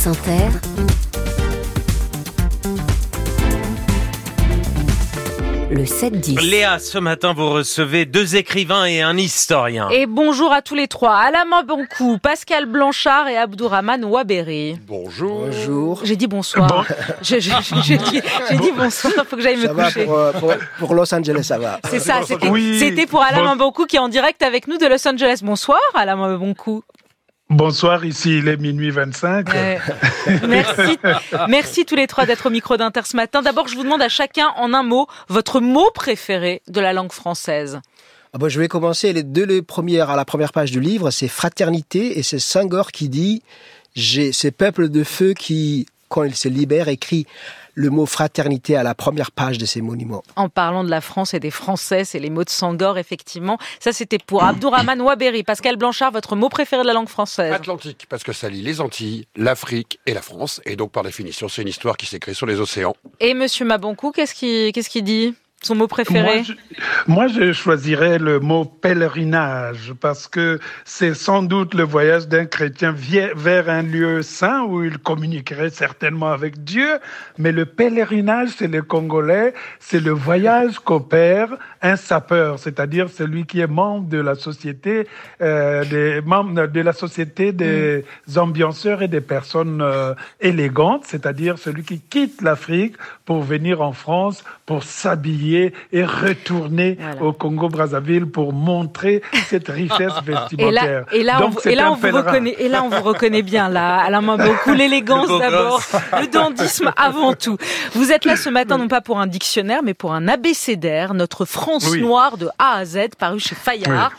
France Inter, le 7-10. Léa, ce matin, vous recevez deux écrivains et un historien. Et bonjour à tous les trois. Alain Bonkou, Pascal Blanchard et Abdourahman Ouaberi. Bonjour. Bonjour. J'ai dit bonsoir. J'ai dit, j'ai dit bonsoir, faut que j'aille me Ça va coucher. pour, euh, pour, pour Los Angeles, ça va. C'est ça, c'était Oui. pour Alain Bonkou qui est en direct avec nous de Los Angeles. Bonsoir Alain Bonkou. Bonsoir, ici il est minuit 25. Euh, merci, merci tous les trois d'être au micro d'Inter ce matin. D'abord, je vous demande à chacun en un mot votre mot préféré de la langue française. Ah bah, je vais commencer les deux les premières à la première page du livre, c'est fraternité et c'est Senghor qui dit j'ai ces peuples de feu qui quand ils se libèrent écrit le mot fraternité à la première page de ces monuments. En parlant de la France et des Français, c'est les mots de Sangor, effectivement. Ça, c'était pour Abdourahman Ouaberi. Pascal Blanchard, votre mot préféré de la langue française Atlantique, parce que ça lie les Antilles, l'Afrique et la France. Et donc, par définition, c'est une histoire qui s'écrit sur les océans. Et Monsieur Mabonkou, qu'est-ce qu'il qu'est-ce qu'il dit? Son mot préféré Moi je, choisirais le mot pèlerinage parce que c'est sans doute le voyage d'un chrétien vers un lieu saint où il communiquerait certainement avec Dieu. Mais le pèlerinage, c'est le Congolais, c'est le voyage qu'opère un sapeur, c'est-à-dire celui qui est membre de la société, euh, des membres de la société des ambianceurs et des personnes euh, élégantes, c'est-à-dire celui qui quitte l'Afrique pour venir en France pour s'habiller et retourner Voilà. au Congo-Brazzaville pour montrer cette richesse Et là, vestimentaire. et là, on, Donc, et là, on vous reconnaît, et là, on vous reconnaît bien, là, Alain Mabonkou, l'élégance d'abord, le dandisme avant tout. Vous êtes là ce matin, non pas pour un dictionnaire, mais pour un abécédaire, notre France Oui. noire de A à Z, paru chez Fayard.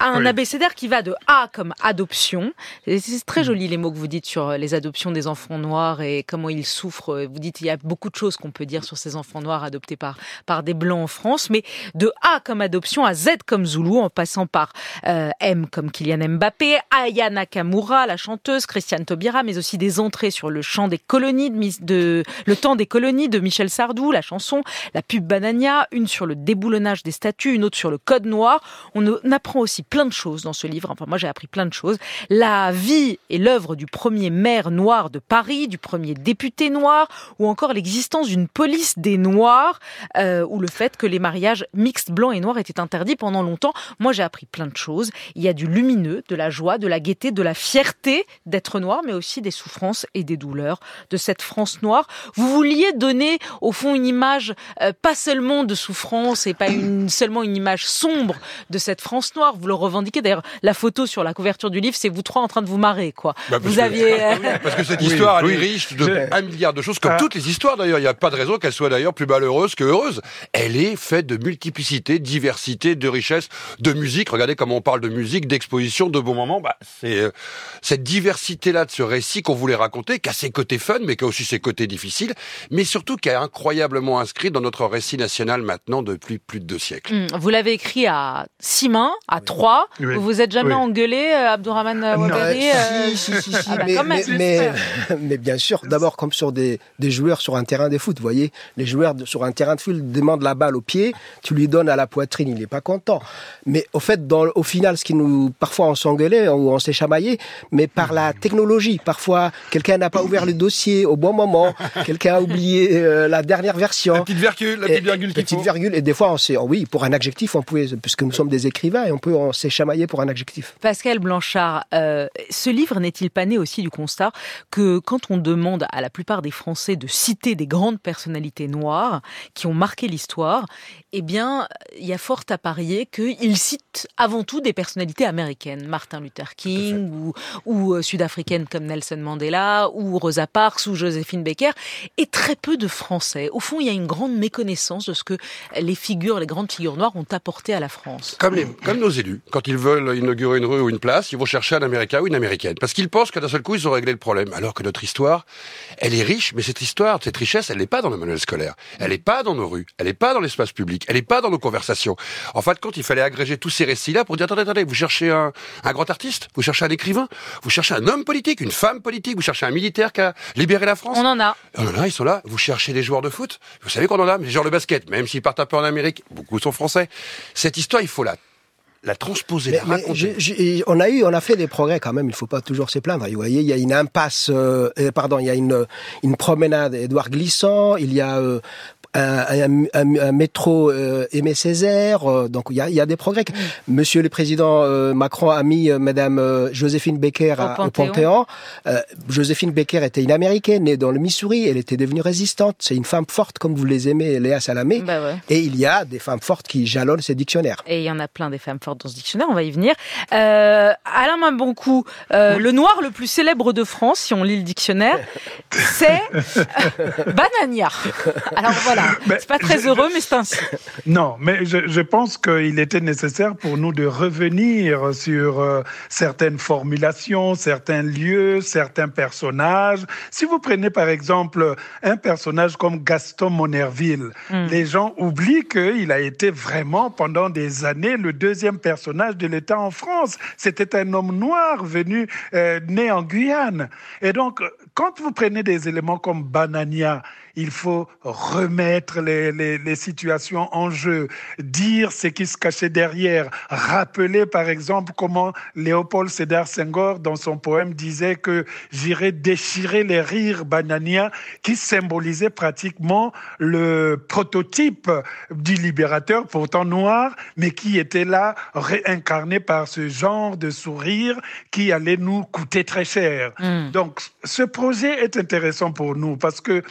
Un Oui. abécédaire qui va de A comme adoption. C'est très joli les mots que vous dites sur les adoptions des enfants noirs et comment ils souffrent. Vous dites il y a beaucoup de choses qu'on peut dire sur ces enfants noirs adoptés par, par des blancs en France, mais de A comme adoption à Z comme Zoulou, en passant par euh, M comme Kylian Mbappé, Aya Nakamura, la chanteuse, Christiane Taubira, mais aussi des entrées sur le chant des colonies de, Mis- de le temps des colonies de Michel Sardou, la chanson, la pub Banania, une sur le déboulonnage des statues, une autre sur le code noir. On apprend aussi plein de choses dans ce livre. Enfin, moi, j'ai appris plein de choses. La vie et l'œuvre du premier maire noir de Paris, du premier député noir, ou encore l'existence d'une police des noirs, euh, ou le fait que les mariages mixtes blancs et noirs étaient interdits pendant longtemps. Moi, j'ai appris plein de choses. Il y a du lumineux, de la joie, de la gaieté, de la fierté d'être noir, mais aussi des souffrances et des douleurs de cette France noire. Vous vouliez donner, au fond, une image euh, pas seulement de souffrance et pas une, seulement une image sombre de cette France noire. Vous le revendiquez. D'ailleurs, la photo sur la couverture du livre, c'est vous trois en train de vous marrer, quoi. Bah, parce vous que- aviez. euh, Parce que cette Oui, histoire, elle oui. est riche de un milliard de choses, comme Ah. toutes les histoires d'ailleurs. Il n'y a pas de raison qu'elle soit d'ailleurs plus malheureuse que heureuse. Elle est faite de multiplicité, de diversité, de richesse, de musique. Regardez comment on parle de musique, d'exposition, de bons moments. Bah, c'est euh, cette diversité-là de ce récit qu'on voulait raconter, qui a ses côtés fun, mais qui a aussi ses côtés difficiles, mais surtout qui est incroyablement inscrit dans notre récit national maintenant depuis plus de deux siècles. hum, Vous l'avez écrit à six mains, à trois. Oui. Vous vous êtes jamais Oui. engueulé, euh, Abdourahman euh, Non. Ouaberi euh, si, si, si, si, ah bah, mais, quand même, mais, mais, mais bien sûr, d'abord comme sur des, des joueurs sur un terrain de foot, vous voyez, les joueurs de- sur un terrain de foot demandent la balle au pied, tu lui donnes à la poitrine, il n'est pas content. Mais au fait, dans, au final, ce qui nous, parfois on s'engueulait ou on s'est chamaillé, mais par la technologie, parfois quelqu'un n'a pas ouvert le dossier au bon moment, quelqu'un a oublié euh, la dernière version. petite virgule, la Et- petite virgule, et des fois, on s'est, oui, pour un adjectif, on pouvait, puisque nous sommes des écrivains, et on peut, chamaillé pour un adjectif. Pascal Blanchard, euh, ce livre n'est-il pas né aussi du constat que quand on demande à la plupart des Français de citer des grandes personnalités noires qui ont marqué l'histoire, eh bien, il y a fort à parier qu'ils citent avant tout des personnalités américaines, Martin Luther King ou, ou euh, sud-africaines comme Nelson Mandela ou Rosa Parks ou Joséphine Baker, et très peu de Français. Au fond, il y a une grande méconnaissance de ce que les figures, les grandes figures noires ont apporté à la France. Comme, les, comme nos élus, quand ils veulent inaugurer une rue ou une place, ils vont chercher un Américain ou une Américaine. Parce qu'ils pensent que d'un seul coup, ils ont réglé le problème. Alors que notre histoire, elle est riche, mais cette histoire, cette richesse, elle n'est pas dans le manuel scolaire. Elle n'est pas dans nos rues. Elle n'est pas dans l'espace public. Elle n'est pas dans nos conversations. En fin de compte, il fallait agréger tous ces récits-là pour dire, attendez, attendez, vous cherchez un, un grand artiste? Vous cherchez un écrivain? Vous cherchez un homme politique? Une femme politique? Vous cherchez un militaire qui a libéré la France? On en a. On en a, ils sont là. Vous cherchez des joueurs de foot? Vous savez qu'on en a, mais les joueurs de basket, même s'ils partent un peu en Amérique, beaucoup sont français. Cette histoire, il faut la la transposer, Mais- la mais raconter. je- je- on a eu, on a fait des progrès quand même. Il faut pas toujours se plaindre. Vous voyez, il y a une impasse, euh, pardon, il y a une une promenade Édouard Glissant. Il y a euh, un, un- un- métro euh, Aimé Césaire. euh, donc il y a, y a des progrès. Monsieur le président euh, Macron a mis euh, Madame euh, Joséphine Becker Au à- au Panthéon. Panthéon. Euh, Joséphine Becker était une américaine née dans le Missouri. Elle était devenue résistante. C'est une femme forte comme vous les aimez, Léa Salamé. Bah ouais. Et il y a des femmes fortes qui jalonnent ces dictionnaires. Et il y en a plein des femmes fortes dans ce dictionnaire, on va y venir. Euh, Alain Mamboncou, euh, le noir le plus célèbre de France, si on lit le dictionnaire, c'est Banania. Alors voilà, Mais c'est pas très heureux, mais c'est ainsi. Non, mais je, je pense qu'il était nécessaire pour nous de revenir sur euh, certaines formulations, certains lieux, certains personnages. Si vous prenez par exemple un personnage comme Gaston Monerville, Mm. les gens oublient qu'il a été vraiment pendant des années le deuxième personnage de l'État en France. C'était un homme noir venu, euh, né en Guyane. Et donc, quand vous prenez des éléments comme Banania, il faut remettre les, les, les situations en jeu, dire ce qui se cachait derrière, rappeler par exemple comment Léopold Sédar Senghor, dans son poème, disait que j'irai déchirer les rires banania, qui symbolisait pratiquement le prototype du libérateur, pourtant noir, mais qui était là réincarné par ce genre de sourire qui allait nous coûter très cher. Mm. Donc, ce projet est intéressant pour nous parce que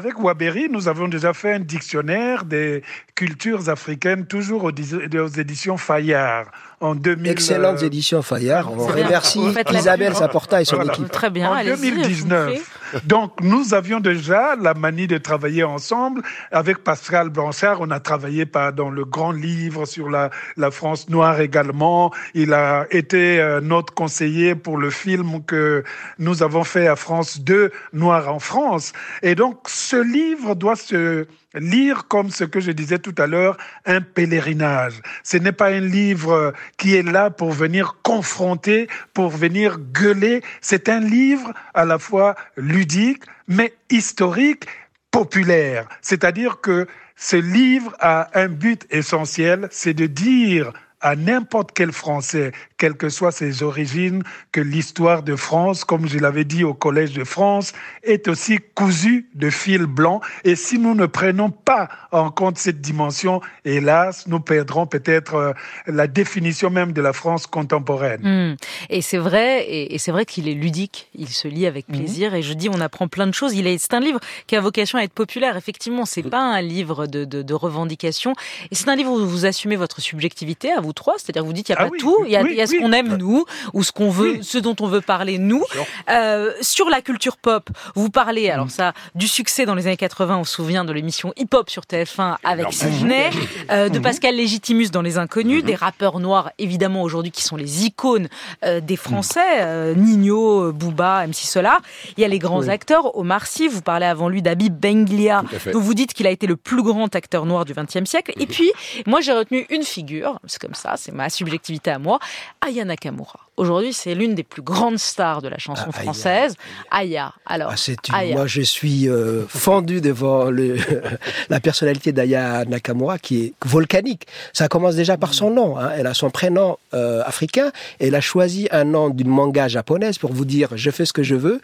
avec Waberi, nous avons déjà fait un dictionnaire des cultures africaines, toujours aux, éditions Fayard, en 2000. Excellentes euh, éditions Fayard. On remercie Isabelle. Saporta et son Voilà. équipe. Très bien, en allez-y, je vous prie. 2019. Donc, nous avions déjà la manie de travailler ensemble. Avec Pascal Blanchard, on a travaillé dans le grand livre sur la, la France noire également. Il a été euh, notre conseiller pour le film que nous avons fait à France 2, Noir en France. Et donc, ce livre doit se lire comme ce que je disais tout à l'heure, un pèlerinage. Ce n'est pas un livre qui est là pour venir confronter, pour venir gueuler. C'est un livre à la fois ludique, mais historique, populaire. C'est-à-dire que ce livre a un but essentiel, c'est de dire à n'importe quel Français, quelles que soient ses origines, que l'histoire de France, comme je l'avais dit au Collège de France, est aussi cousue de fil blanc. Et si nous ne prenons pas en compte cette dimension, hélas, nous perdrons peut-être euh, la définition même de la France contemporaine. Mm. Et c'est vrai, et, c'est vrai qu'il est ludique. Il se lit avec plaisir. Et je dis, on apprend plein de choses. Il est, c'est un livre qui a vocation à être populaire. Effectivement, c'est pas un livre de, de, de revendication. Et c'est un livre où vous assumez votre subjectivité à vous trois. C'est-à-dire, vous dites, il y a Ah pas oui, tout. Il y a, oui, il y a ce oui. qu'on aime nous, ou ce qu'on veut, Oui. ce dont on veut parler nous. Euh, sur la culture pop, vous parlez, alors ça, du succès dans les années 80. On se souvient de l'émission Hip Hop sur TF1 avec Sidney, euh, de Pascal Légitimus dans Les Inconnus, des rappeurs noirs évidemment aujourd'hui qui sont les icônes euh, des Français, euh, Nino, Booba, MC Solar. Il y a les grands acteurs, Omar Sy, vous parlez avant lui d'Habib Benglia, dont vous dites qu'il a été le plus grand acteur noir du XXe siècle. Et puis, moi j'ai retenu une figure, c'est comme ça, c'est ma subjectivité à moi, Aya Nakamura. Aujourd'hui, c'est l'une des plus grandes stars de la chanson Ah, Aya. française. Aya, alors. Ah, c'est une- Aya. Moi, je suis euh, fendu devant le, la personnalité d'Aya Nakamura qui est volcanique. Ça commence déjà par son nom. hein. Elle a son prénom euh, africain. Elle a choisi un nom d'une manga japonaise pour vous dire je fais ce que je veux.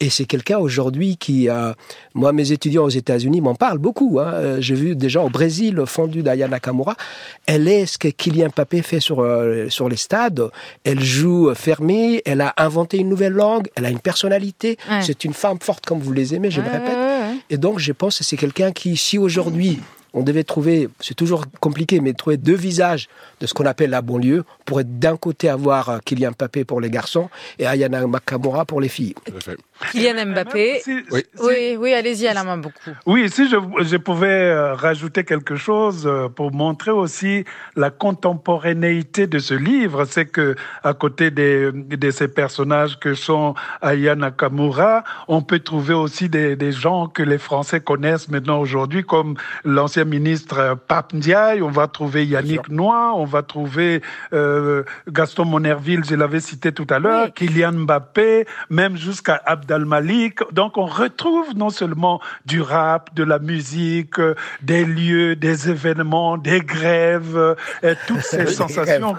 Et c'est quelqu'un aujourd'hui qui. Moi, mes étudiants aux États-Unis m'en parlent beaucoup. hein. Euh, J'ai vu des gens au Brésil fondus d'Aya Nakamura. Elle est ce que Kylian Mbappé fait sur, euh, sur les stades. Elle joue fermée. Elle a inventé une nouvelle langue. Elle a une personnalité. Ouais. C'est une femme forte comme vous les aimez, je le répète. ouais, ouais. Et donc, je pense que c'est quelqu'un qui, si aujourd'hui, on devait trouver, c'est toujours compliqué, mais trouver deux visages de ce qu'on appelle la banlieue, on pourrait d'un côté avoir euh, Kylian Mbappé pour les garçons et Ayana Nakamura pour les filles. Tout à fait. Kylian Mbappé. Si- Oui. si- Oui, oui, allez-y, Alain, beaucoup. Oui, si je, je pouvais euh, rajouter quelque chose euh, pour montrer aussi la contemporanéité de ce livre, c'est que à côté des, de ces personnages que sont Aya Nakamura, on peut trouver aussi des, des gens que les Français connaissent maintenant aujourd'hui, comme l'ancien ministre Pape Ndiaye, on va trouver Yannick Noir, on va trouver euh, Gaston Monerville, je l'avais cité tout à l'heure, Kylian Mbappé, même jusqu'à Malik. Donc on retrouve non seulement du rap, de la musique, euh, des lieux, des événements, des grèves, et toutes ces sensations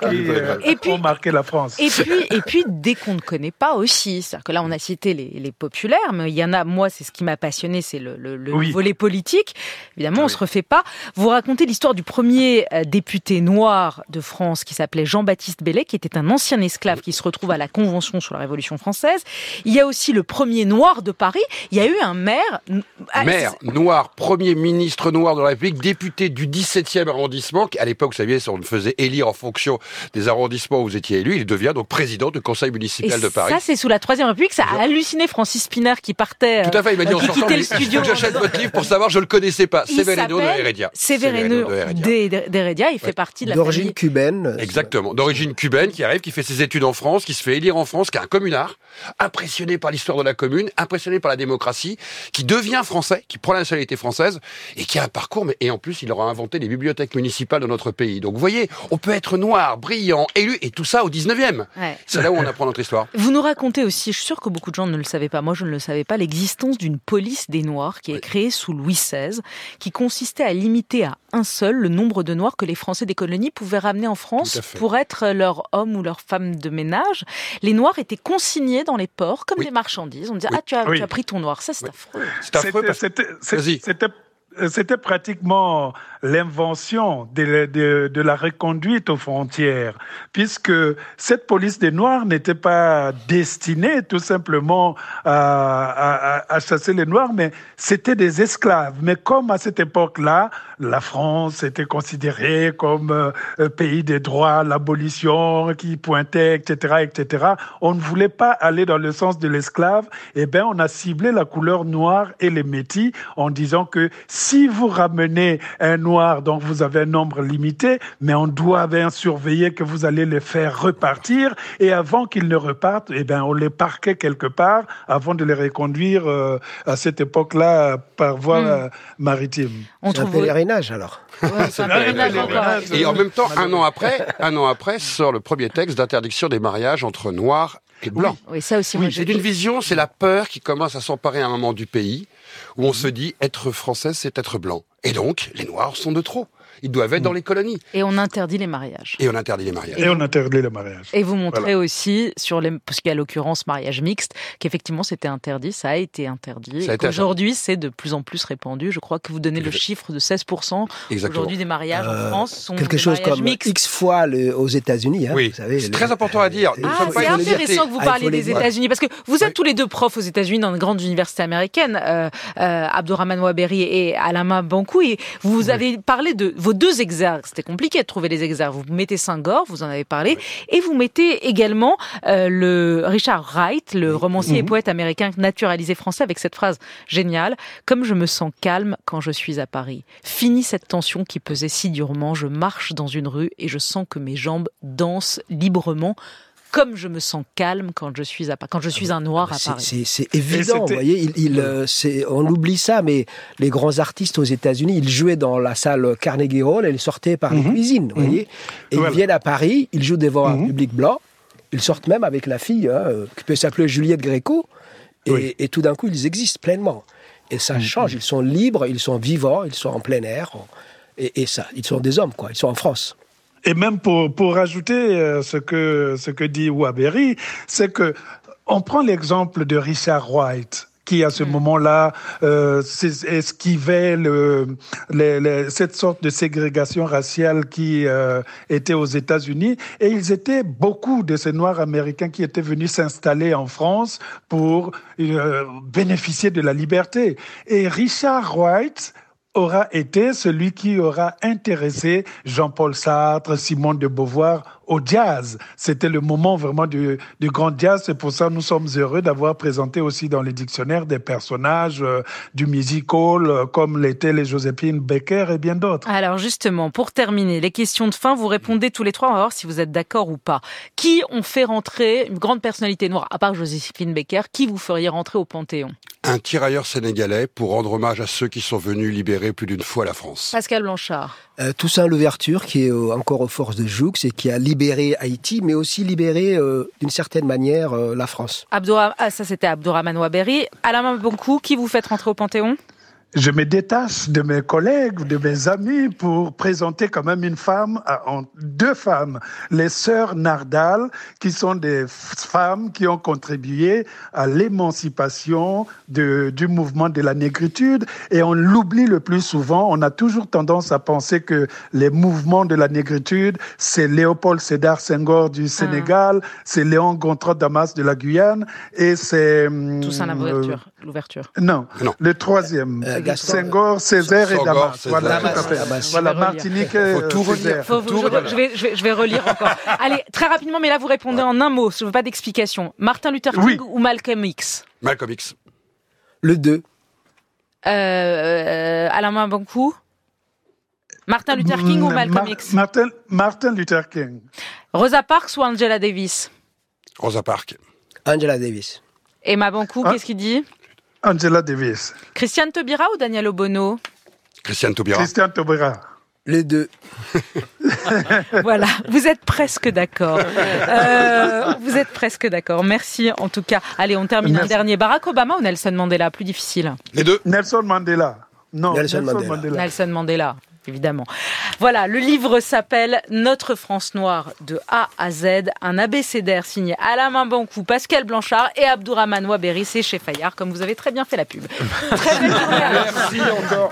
qui ont marqué la France. Et puis, et puis dès qu'on ne connaît pas aussi, c'est-à-dire que là on a cité les, les populaires, mais il y en a, moi c'est ce qui m'a passionné, c'est le, le, le volet politique. Évidemment, on ne se refait pas. Vous racontez l'histoire du premier euh, député noir de France qui s'appelait Jean-Baptiste Bellet, qui était un ancien esclave qui se retrouve à la Convention sur la Révolution française. Il y a aussi le premier noir de Paris. Il y a eu un maire. Ah, maire noir, premier ministre noir de la République, député du 17e arrondissement. À l'époque, vous saviez, on faisait élire en fonction des arrondissements où vous étiez élu. Il devient donc président du conseil municipal de Paris. Ça, c'est sous la Troisième République. Ça a halluciné Francis Spinner qui partait. Tout à fait. Il m'a dit euh, en sortant, le studio. J'achète votre livre pour savoir, je le connaissais pas. Severino de Heredia. Severino d'Heredia. Il fait partie de la D'origine cubaine. Exactement. D'origine cubaine, qui arrive, qui fait ses études en France, qui se fait élire en France, qui est un communard, impressionné par l'histoire de la commune, impressionné par la démocratie, qui devient français, qui prend la nationalité française, et qui a un parcours, mais, et en plus, il aura inventé les bibliothèques municipales de notre pays. Donc, vous voyez, on peut être noir, brillant, élu, et tout ça au 19e. C'est là où on apprend notre histoire. Vous nous racontez aussi, je suis sûr que beaucoup de gens ne le savaient pas, moi je ne le savais pas, l'existence d'une police des Noirs qui est créée sous Louis XVI, qui consistait à limiter à un seul le nombre de Noirs que les Français des colonies pouvaient ramener en France pour être leur homme ou leur femme de ménage. Les Noirs étaient consignés dans les ports comme des marchandises. On disait, ah, tu as, tu as, pris ton Noir. Ça, c'est affreux. C'est affreux. C'était c'était pratiquement l'invention de, la reconduite aux frontières, puisque cette police des Noirs n'était pas destinée tout simplement à, chasser les Noirs, mais c'était des esclaves. Mais comme à cette époque-là, la France était considérée comme euh, pays des droits, l'abolition qui pointait, etc., etc., on ne voulait pas aller dans le sens de l'esclave, eh bien, on a ciblé la couleur noire et les métis en disant que si vous ramenez un noir dont vous avez un nombre limité, mais on doit bien surveiller que vous allez les faire repartir et avant qu'ils ne repartent, eh bien, on les parquait quelque part avant de les reconduire euh, à cette époque-là par voie hmm. maritime. On trouve un pèlerinage alors. et en même temps, un an après, un an après sort le premier texte d'interdiction des mariages entre noirs et blancs. Oui, ça aussi. c'est une vision, c'est la peur qui commence à s'emparer à un moment du pays où on se dit être français, c'est être blanc. Et donc, les Noirs sont de trop. Ils doivent être dans les colonies. Et on interdit les mariages. Et on interdit les mariages. Et on interdit les mariages. Et vous montrez aussi, sur les, parce qu'il y a l'occurrence mariage mixte, qu'effectivement c'était interdit, ça a été interdit. Aujourd'hui, c'est de plus en plus répandu. Je crois que vous donnez le chiffre de 16% aujourd'hui des mariages en euh, France sont quelque chose comme X fois aux États-Unis. Hein, oui, c'est très important à dire. Ah, c'est intéressant que vous parliez des États-Unis parce que vous êtes tous les deux profs aux États-Unis dans de grandes universités américaines, euh, euh, Abdourahman Waberi et Alama Bankou, et vous avez parlé de vos deux exergues. C'était compliqué de trouver les exergues. Vous mettez Saint-Gor, vous en avez parlé, et vous mettez également euh, le Richard Wright, le romancier et mhm. poète américain naturalisé français, avec cette phrase géniale Comme je me sens calme quand je suis à Paris. Fini cette tension qui pesait si durement. Je marche dans une rue et je sens que mes jambes dansent librement comme je me sens calme quand je suis à quand je suis un noir à Paris. C'est évident, vous voyez. Il, euh, on oublie ça, mais les grands artistes aux États-Unis, ils jouaient dans la salle Carnegie Hall et ils sortaient par les mhm. cuisines, vous mhm. voyez. Et ils viennent à Paris, ils jouent devant un mhm. public blanc. Ils sortent même avec la fille hein, euh, qui peut s'appeler Juliette Gréco. Et, tout d'un coup, ils existent pleinement. Et ça change. Ils sont libres, ils sont vivants, ils sont en plein air. Et, et ça, ils sont des hommes, quoi. Ils sont en France. Et même pour, pour rajouter euh, ce que, ce que dit Waberi, c'est que on prend l'exemple de Richard White qui à ce mm. moment-là euh, esquivait le, cette sorte de ségrégation raciale qui euh, était aux États-Unis. Et ils étaient beaucoup de ces Noirs américains qui étaient venus s'installer en France pour euh, bénéficier de la liberté. Et Richard White aura été celui qui aura intéressé Jean-Paul Sartre, Simone de Beauvoir au jazz. C'était le moment vraiment du, du grand jazz. C'est pour ça nous sommes heureux d'avoir présenté aussi dans les dictionnaires des personnages euh, du musical euh, comme l'étaient les Joséphine Becker et bien d'autres. Alors justement, pour terminer, les questions de fin, vous répondez tous les trois. On va voir si vous êtes d'accord ou pas. Qui ont fait rentrer une grande personnalité noire, à part Joséphine Becker, qui vous feriez rentrer au Panthéon? Un tirailleur sénégalais pour rendre hommage à ceux qui sont venus libérer plus d'une fois la France. Pascal Blanchard. Euh, Toussaint Louverture, qui est euh, encore aux forces de Joux et qui a libéré Haïti, mais aussi libéré euh, d'une certaine manière euh, la France. Abdoura... Ah, ça c'était Abdourahmane Waberi. Alain Bonkou, qui vous faites rentrer au Panthéon? Je me détache de mes collègues, de mes amis pour présenter quand même une femme, euh, deux femmes, les sœurs Nardal, qui sont des femmes qui ont contribué à l'émancipation du mouvement de la négritude. Et on l'oublie le plus souvent. On a toujours tendance à penser que les mouvements de la négritude, c'est Léopold Sédar Senghor du Sénégal, c'est Léon Gontran Damas de la Guyane, et c'est... hum, Toussaint l'ouverture. l'ouverture. non, Non. le troisième. Euh, Senghor, Césaire et Damas. Voilà, Damas, tout à fait. Damas. Voilà. Martinique, Faut tout relire. Césaire. Je, je vais, je, vais, je vais relire encore. Allez, très rapidement, mais là vous répondez en un mot. Je veux pas d'explication. Martin Luther King Oui. ou Malcolm X? Malcolm X. Le 2. euh, euh, Alain Bankou Martin Luther King ou Mm, Malcolm X? Martin, Martin Luther King. Rosa Parks ou Angela Davis? Rosa Parks. Angela Davis. Emma Bankou, Ah. qu'est-ce qu'il dit? Angela Davis. Christiane Taubira ou Daniel Obono? Christiane Taubira. Christian Taubira. Les deux. Voilà, vous êtes presque d'accord. Euh, vous êtes presque d'accord. Merci en tout cas. Allez, on termine un Merci. dernier. Barack Obama ou Nelson Mandela? Plus difficile. Les deux. Nelson Mandela. Non, Nelson Nelson, Mandela. Mandela. Nelson Mandela, évidemment. Voilà, le livre s'appelle Notre France noire de A à Z, un abécédaire signé Alain Bankou, Pascal Blanchard et Abdourahmane Waberi. C'est chez Fayard, comme vous avez très bien fait la pub. Très belle à. Merci encore.